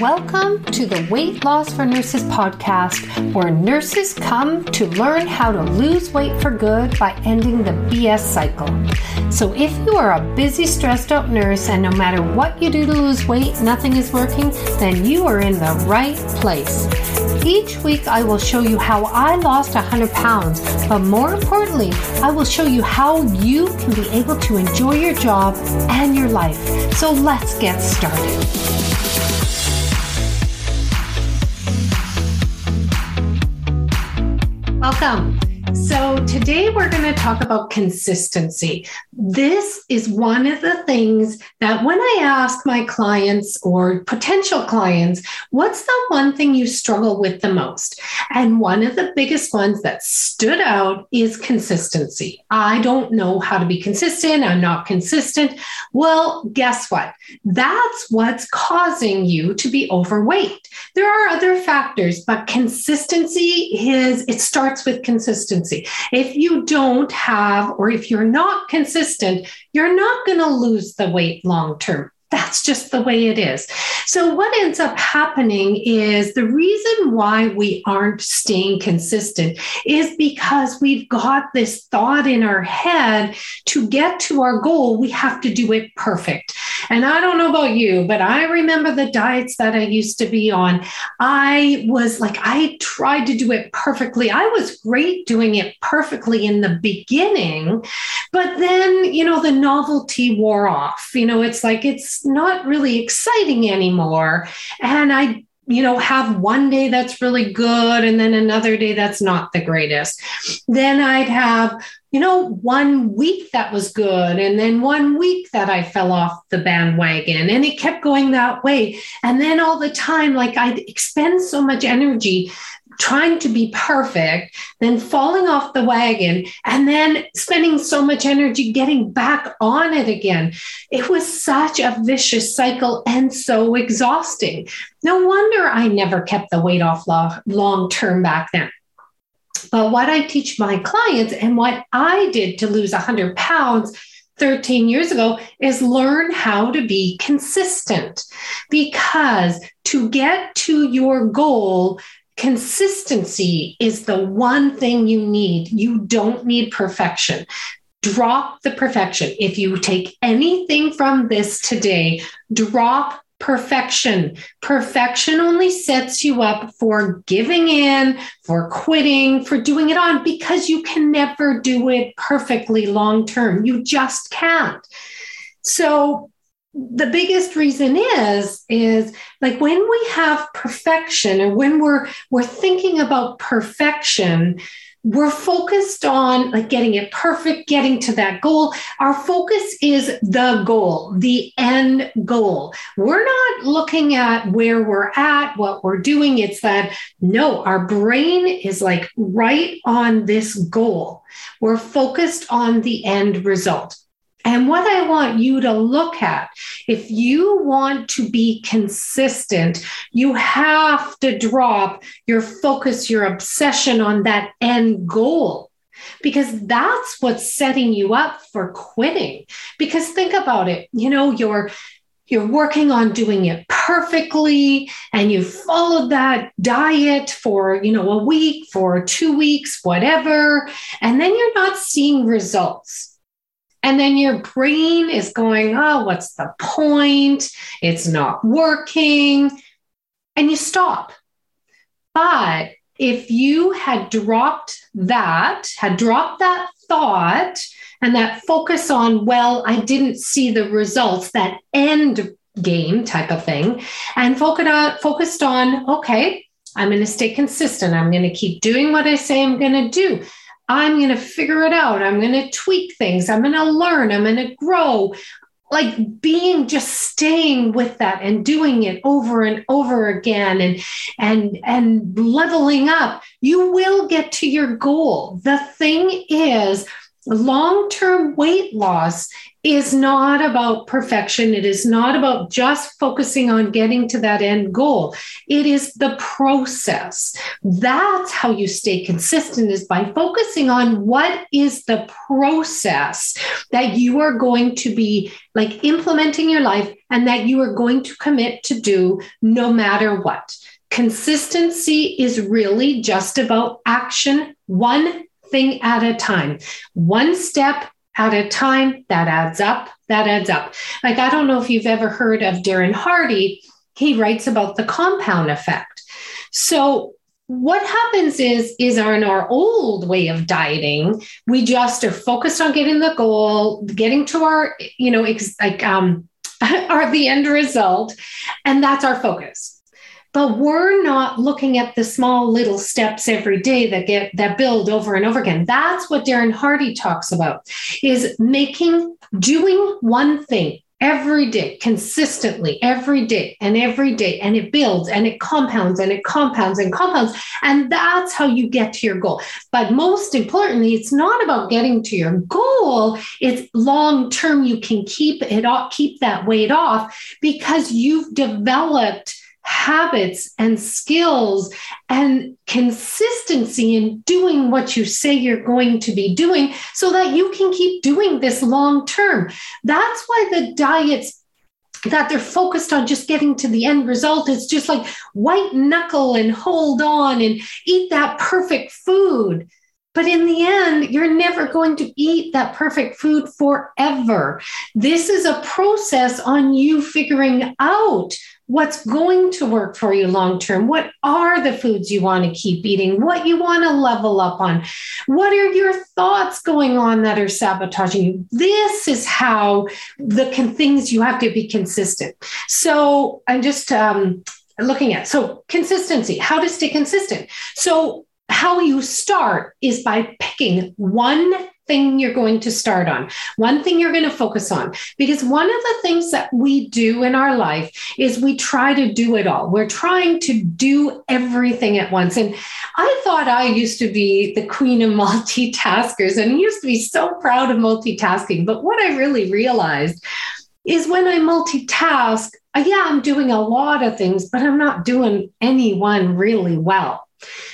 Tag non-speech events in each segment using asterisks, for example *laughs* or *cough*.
Welcome to the Weight Loss for Nurses podcast, where nurses come to learn how to lose weight for good by ending the BS cycle. So, if you are a busy, stressed out nurse and no matter what you do to lose weight, nothing is working, then you are in the right place. Each week, I will show you how I lost 100 pounds, but more importantly, I will show you how you can be able to enjoy your job and your life. So, let's get started. Welcome. So, today we're going to talk about consistency. This is one of the things that when I ask my clients or potential clients, what's the one thing you struggle with the most? And one of the biggest ones that stood out is consistency. I don't know how to be consistent. I'm not consistent. Well, guess what? That's what's causing you to be overweight. There are other factors, but consistency is, it starts with consistency. If you don't have, or if you're not consistent, you're not going to lose the weight long term. That's just the way it is. So, what ends up happening is the reason why we aren't staying consistent is because we've got this thought in our head to get to our goal, we have to do it perfect. And I don't know about you, but I remember the diets that I used to be on. I was like, I tried to do it perfectly. I was great doing it perfectly in the beginning, but then, you know, the novelty wore off. You know, it's like, it's not really exciting anymore. And I you know, have one day that's really good and then another day that's not the greatest. Then I'd have, you know, one week that was good and then one week that I fell off the bandwagon and it kept going that way. And then all the time, like I'd expend so much energy trying to be perfect, then falling off the wagon, and then spending so much energy getting back on it again. It was such a vicious cycle and so exhausting. No wonder I never kept the weight off long term back then. But what I teach my clients and what I did to lose 100 pounds 13 years ago is learn how to be consistent because to get to your goal, Consistency is the one thing you need. You don't need perfection. Drop the perfection. If you take anything from this today, drop perfection. Perfection only sets you up for giving in, for quitting, for doing it on because you can never do it perfectly long term. You just can't. So the biggest reason is is like when we have perfection and when we're we're thinking about perfection we're focused on like getting it perfect getting to that goal. Our focus is the goal the end goal. We're not looking at where we're at what we're doing. It's that no our brain is like right on this goal. We're focused on the end result and what I want you to look at, if you want to be consistent, you have to drop your focus, your obsession on that end goal because that's what's setting you up for quitting. Because think about it, you know, you're you're working on doing it perfectly and you followed that diet for you know a week for two weeks whatever and then you're not seeing results and then your brain is going, oh, what's the point? It's not working. And you stop. But if you had dropped that, had dropped that thought and that focus on, well, I didn't see the results, that end game type of thing, and focused on, uh, focused on okay, I'm going to stay consistent. I'm going to keep doing what I say I'm going to do. I'm going to figure it out. I'm going to tweak things. I'm going to learn. I'm going to grow. Like being just staying with that and doing it over and over again and and and leveling up, you will get to your goal. The thing is long term weight loss is not about perfection. It is not about just focusing on getting to that end goal. It is the process. That's how you stay consistent is by focusing on what is the process that you are going to be like implementing your life and that you are going to commit to do no matter what. Consistency is really just about action, one thing at a time, one step at a time. That adds up. That adds up. Like, I don't know if you've ever heard of Darren Hardy. He writes about the compound effect. So, what happens is is in our old way of dieting we just are focused on getting the goal getting to our you know ex, like um *laughs* are the end result and that's our focus but we're not looking at the small little steps every day that get that build over and over again. That's what darren hardy talks about is making doing one thing every day consistently every day and every day and it builds and it compounds and it compounds and compounds and that's how you get to your goal. But most importantly it's not about getting to your goal. It's long term you can keep it off keep that weight off because you've developed habits and skills and consistency in doing what you say you're going to be doing so that you can keep doing this long term. That's why the diets that they're focused on just getting to the end result it's just like white knuckle and hold on and eat that perfect food but in the end, you're never going to eat that perfect food forever. This is a process on you figuring out what's going to work for you long term. What are the foods you want to keep eating? What you want to level up on? What are your thoughts going on that are sabotaging you? This is how the things you have to be consistent. So I'm just um, looking at so consistency, how to stay consistent. So how you start is by picking one thing you're going to start on, one thing you're going to focus on. Because one of the things that we do in our life is we try to do it all. We're trying to do everything at once. And I thought I used to be the queen of *laughs* multitaskers and I used to be so proud of multitasking. But what I really realized is when I multitask, uh, yeah, I'm doing a lot of things, but I'm not doing any one really well.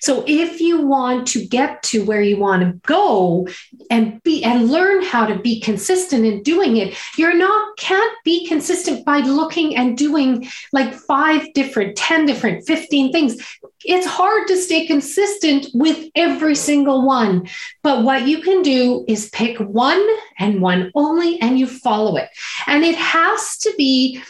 So if you want to get to where you want to go and be and learn how to be consistent in doing it, you're not can't be consistent by looking and doing like five different, 10 different, 15 things. It's hard to stay consistent with every single one. But what you can do is pick one and one only and you follow it. And it has to be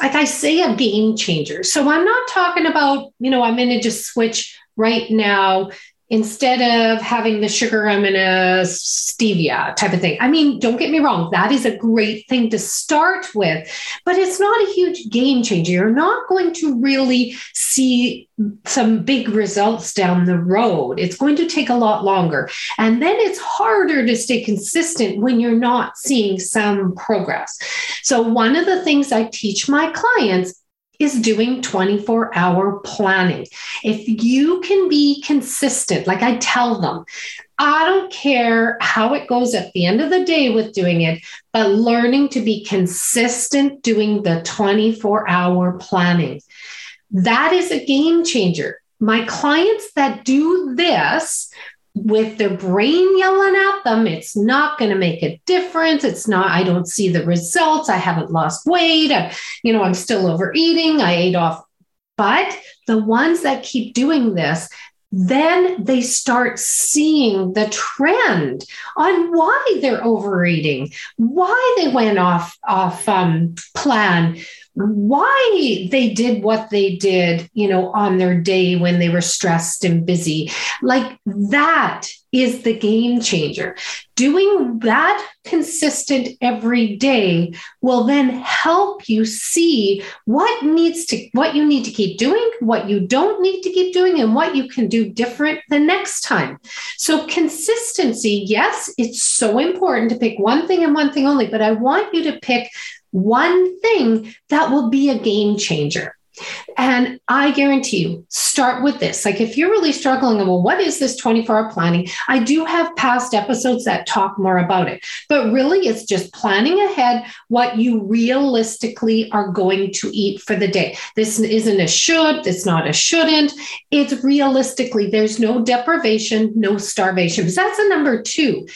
like I say, a game changer. So I'm not talking about, you know, I'm going to just switch right now instead of having the sugar, I'm in a stevia type of thing. I mean, don't get me wrong, that is a great thing to start with, but it's not a huge game changer. You're not going to really see some big results down the road. It's going to take a lot longer. And then it's harder to stay consistent when you're not seeing some progress. So, one of the things I teach my clients is doing 24 hour planning. If you can be consistent, like I tell them, I don't care how it goes at the end of the day with doing it, but learning to be consistent doing the 24 hour planning. That is a game changer. My clients that do this with their brain yelling at them, it's not going to make a difference. It's not, I don't see the results. I haven't lost weight. I, you know, I'm still overeating. I ate off. But the ones that keep doing this, then they start seeing the trend on why they're overeating, why they went off off um, plan, why they did what they did, you know, on their day when they were stressed and busy. Like that is the game changer. Doing that consistent every day will then help you see what needs to what you need to keep doing, what you don't need to keep doing and what you can do different the next time. So consistency, yes, it's so important to pick one thing and one thing only, but I want you to pick one thing that will be a game changer. And I guarantee you, start with this. Like, if you're really struggling, well, what is this 24 hour planning? I do have past episodes that talk more about it, but really it's just planning ahead what you realistically are going to eat for the day. This isn't a should, it's not a shouldn't. It's realistically, there's no deprivation, no starvation. Because that's a number two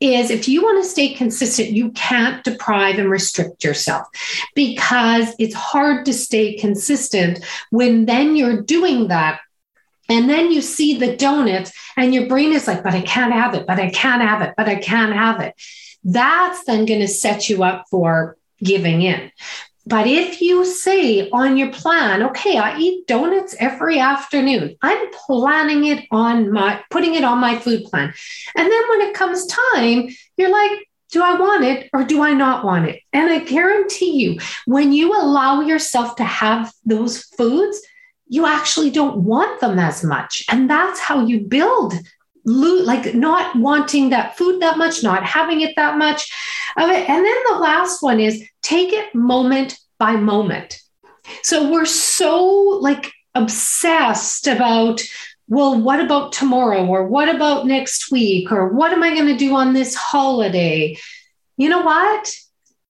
is if you want to stay consistent, you can't deprive and restrict yourself because it's hard to stay consistent when then you're doing that. And then you see the donuts, and your brain is like, but I can't have it, but I can't have it, but I can't have it. That's then going to set you up for giving in. But if you say on your plan, okay, I eat donuts every afternoon, I'm planning it on my, putting it on my food plan. And then when it comes time, you're like, do I want it or do I not want it? And I guarantee you, when you allow yourself to have those foods, you actually don't want them as much. And that's how you build like not wanting that food that much, not having it that much. Of it. And then the last one is take it moment by moment. So we're so like obsessed about well, what about tomorrow? Or what about next week? Or what am I going to do on this holiday? You know what?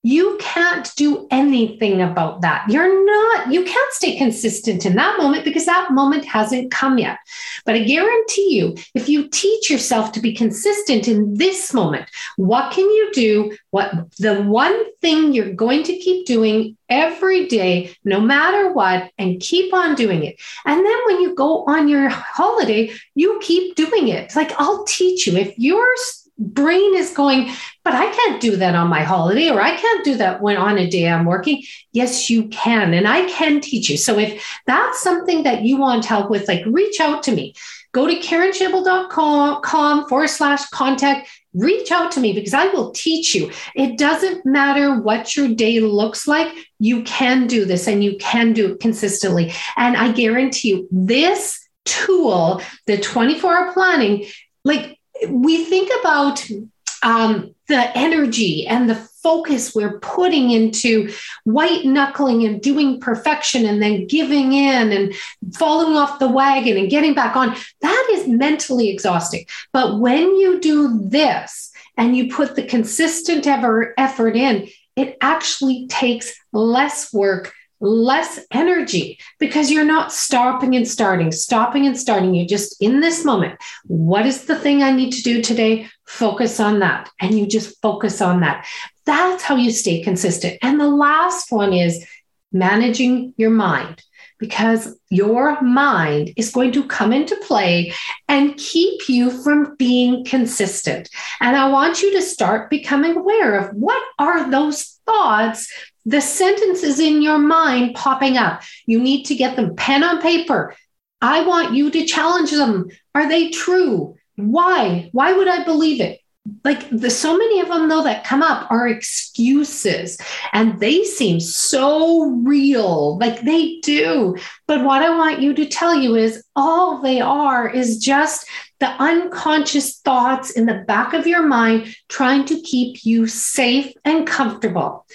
You can't do anything about that. You're not, you can't stay consistent in that moment because that moment hasn't come yet. But I guarantee you, if you teach yourself to be consistent in this moment, what can you do? What the one thing you're going to keep doing every day, no matter what, and keep on doing it. And then when you go on your holiday, you keep doing it. Like, I'll teach you. If you're brain is going, but I can't do that on my holiday, or I can't do that when on a day I'm working. Yes, you can. And I can teach you. So if that's something that you want help with, like reach out to me. Go to karenschaible.com forward slash contact. Reach out to me because I will teach you. It doesn't matter what your day looks like. You can do this and you can do it consistently. And I guarantee you, this tool, the 24 hour planning, like we think about um, the energy and the focus we're putting into white knuckling and doing perfection and then giving in and falling off the wagon and getting back on, that is mentally exhausting. But when you do this and you put the consistent ever effort in, it actually takes less work less energy because you're not stopping and starting, stopping and starting. You're just in this moment. What is the thing I need to do today? Focus on that. And you just focus on that. That's how you stay consistent. And the last one is managing your mind because your mind is going to come into play and keep you from being consistent. And I want you to start becoming aware of what are those thoughts the sentences in your mind popping up. You need to get them pen on paper. I want you to challenge them. Are they true? Why? Why would I believe it? Like the so many of them though that come up are excuses and they seem so real like they do but what i want you to tell you is all they are is just the unconscious thoughts in the back of your mind trying to keep you safe and comfortable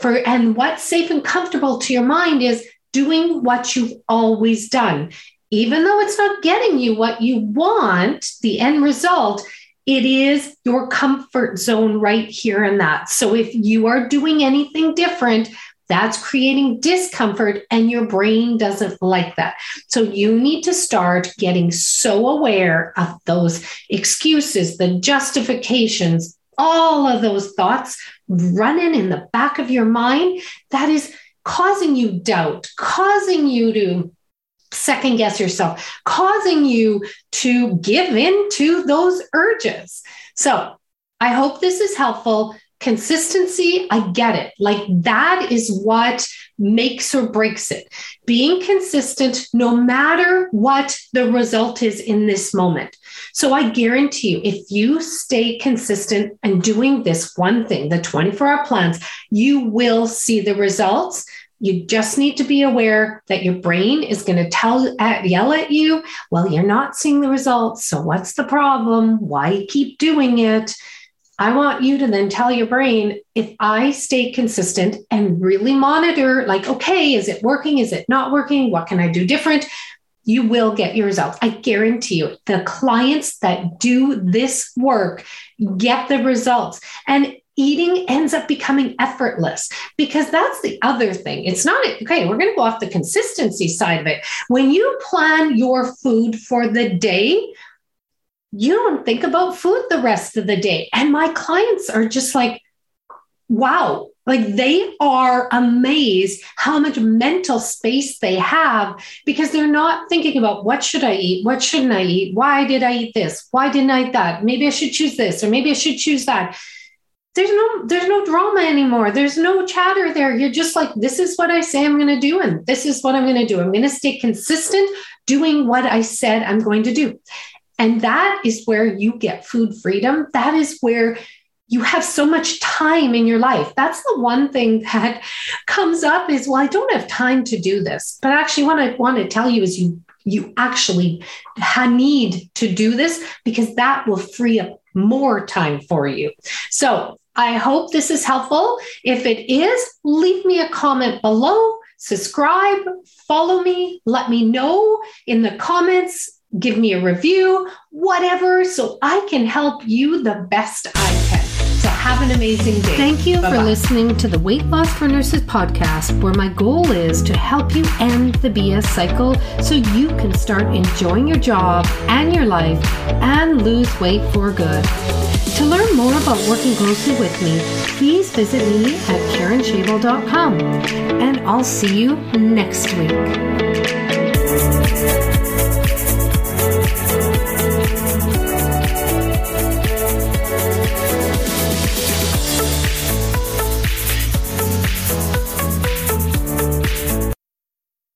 for and what's safe and comfortable to your mind is doing what you've always done. Even though it's not getting you what you want the end result it is your comfort zone right here and that. So if you are doing anything different that's creating discomfort and your brain doesn't like that. So you need to start getting so aware of those excuses the justifications all of those thoughts running in the back of your mind that is causing you doubt, causing you to second guess yourself, causing you to give in to those urges. So I hope this is helpful. Consistency, I get it. Like that is what makes or breaks it. Being consistent, no matter what the result is in this moment. So I guarantee you, if you stay consistent and doing this one thing, the 24 hour plans, you will see the results. You just need to be aware that your brain is going to tell, uh, yell at you, well, you're not seeing the results. So what's the problem? Why keep doing it? I want you to then tell your brain if I stay consistent and really monitor, like, okay, is it working? Is it not working? What can I do different? You will get your results. I guarantee you. The clients that do this work get the results. And eating ends up becoming effortless because that's the other thing. It's not, okay, we're going to go off the consistency side of it. When you plan your food for the day, you don't think about food the rest of the day. And my clients are just like, wow, like they are amazed how much mental space they have because they're not thinking about what should I eat? What shouldn't I eat? Why did I eat this? Why didn't I eat that? Maybe I should choose this or maybe I should choose that. There's no there's no drama anymore. There's no chatter there. You're just like this is what I say I'm going to do and this is what I'm going to do. I'm going to stay consistent doing what I said I'm going to do. And that is where you get food freedom. That is where you have so much time in your life. That's the one thing *laughs* that comes up is, well, I don't have time to do this. But actually, what I want to tell you is you you actually need to do this because that will free up more time for you. So I hope this is helpful. If it is, leave me a comment below, subscribe, follow me, let me know in the comments give me a review, whatever, so I can help you the best I can. So have an amazing day. Thank you Bye-bye. for listening to the Weight Loss for Nurses podcast, where my goal is to help you end the BS cycle so you can start enjoying your job and your life and lose weight for good. To learn more about working closely with me, please visit me at KarenSchaible.com. And I'll see you next week.